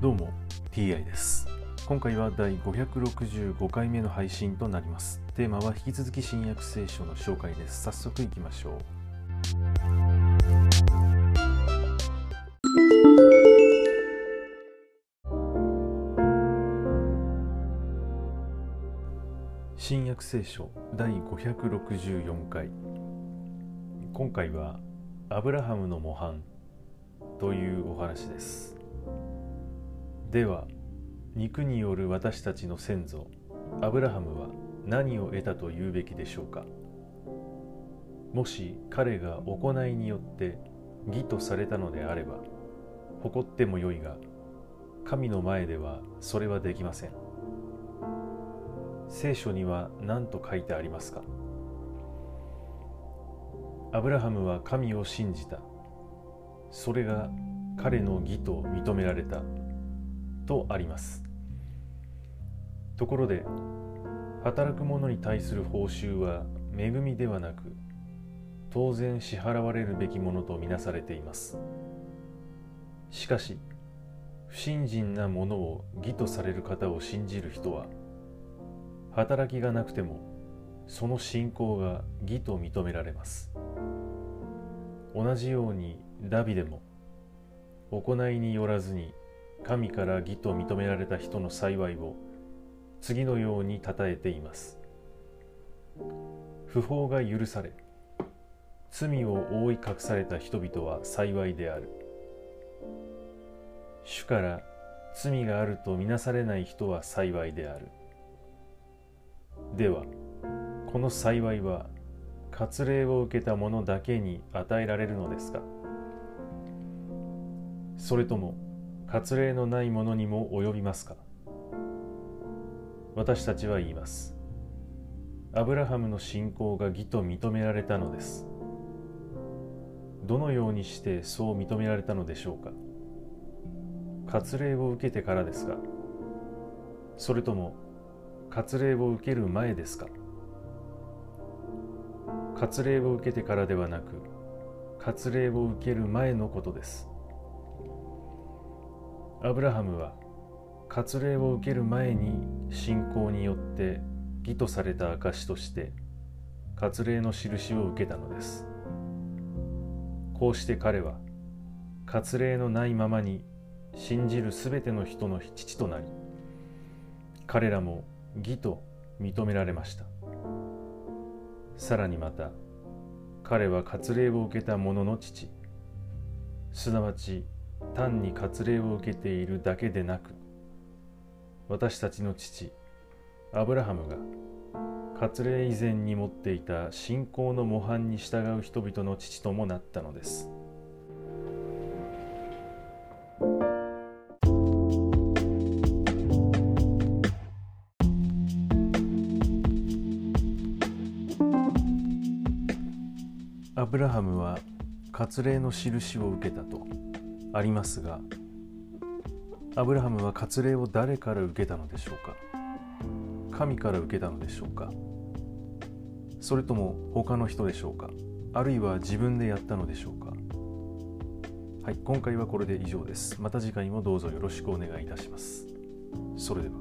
どうも TI です。今回は第565回目の配信となります。テーマは引き続き新約聖書の紹介です。早速いきましょう。新約聖書第564回。今回はアブラハムの模範というお話です。では肉による私たちの先祖アブラハムは何を得たと言うべきでしょうか？もし彼が行いによって義とされたのであれば誇ってもよいが神の前ではそれはできません。聖書には何と書いてありますか？アブラハムは神を信じた。それが彼の義と認められた。とあります。ところで働く者に対する報酬は恵みではなく当然支払われるべきものとみなされています。しかし不信心なものを義とされる方を信じる人は働きがなくてもその信仰が義と認められます。同じようにダビデも行いによらずに神から義と認められた人の幸いを次のように称えています。不法が許され罪を覆い隠された人々は幸いである。主から罪があるとみなされない人は幸いである。ではこの幸いは割礼を受けた者だけに与えられるのですか？それとも割礼のないものにも及びますか？私たちは言います。アブラハムの信仰が義と認められたのです。どのようにしてそう認められたのでしょうか？割礼を受けてからですか？それとも割礼を受ける前ですか？割礼を受けてからではなく割礼を受ける前のことです。アブラハムは割礼を受ける前に信仰によって義とされた証として割礼の印を受けたのです。こうして彼は割礼のないままに信じるすべての人の父となり彼らも義と認められました。さらにまた彼は割礼を受けた者の父すなわち単に割礼を受けているだけでなく私たちの父アブラハムが割礼以前に持っていた信仰の模範に従う人々の父ともなったのです。アブラハムは割礼の印を受けたと。ありますがアブラハムは割礼を誰から受けたのでしょうか？神から受けたのでしょうか？それとも他の人でしょうか？あるいは自分でやったのでしょうか？はい今回はこれで以上です。また次回もどうぞよろしくお願いいたします。それでは。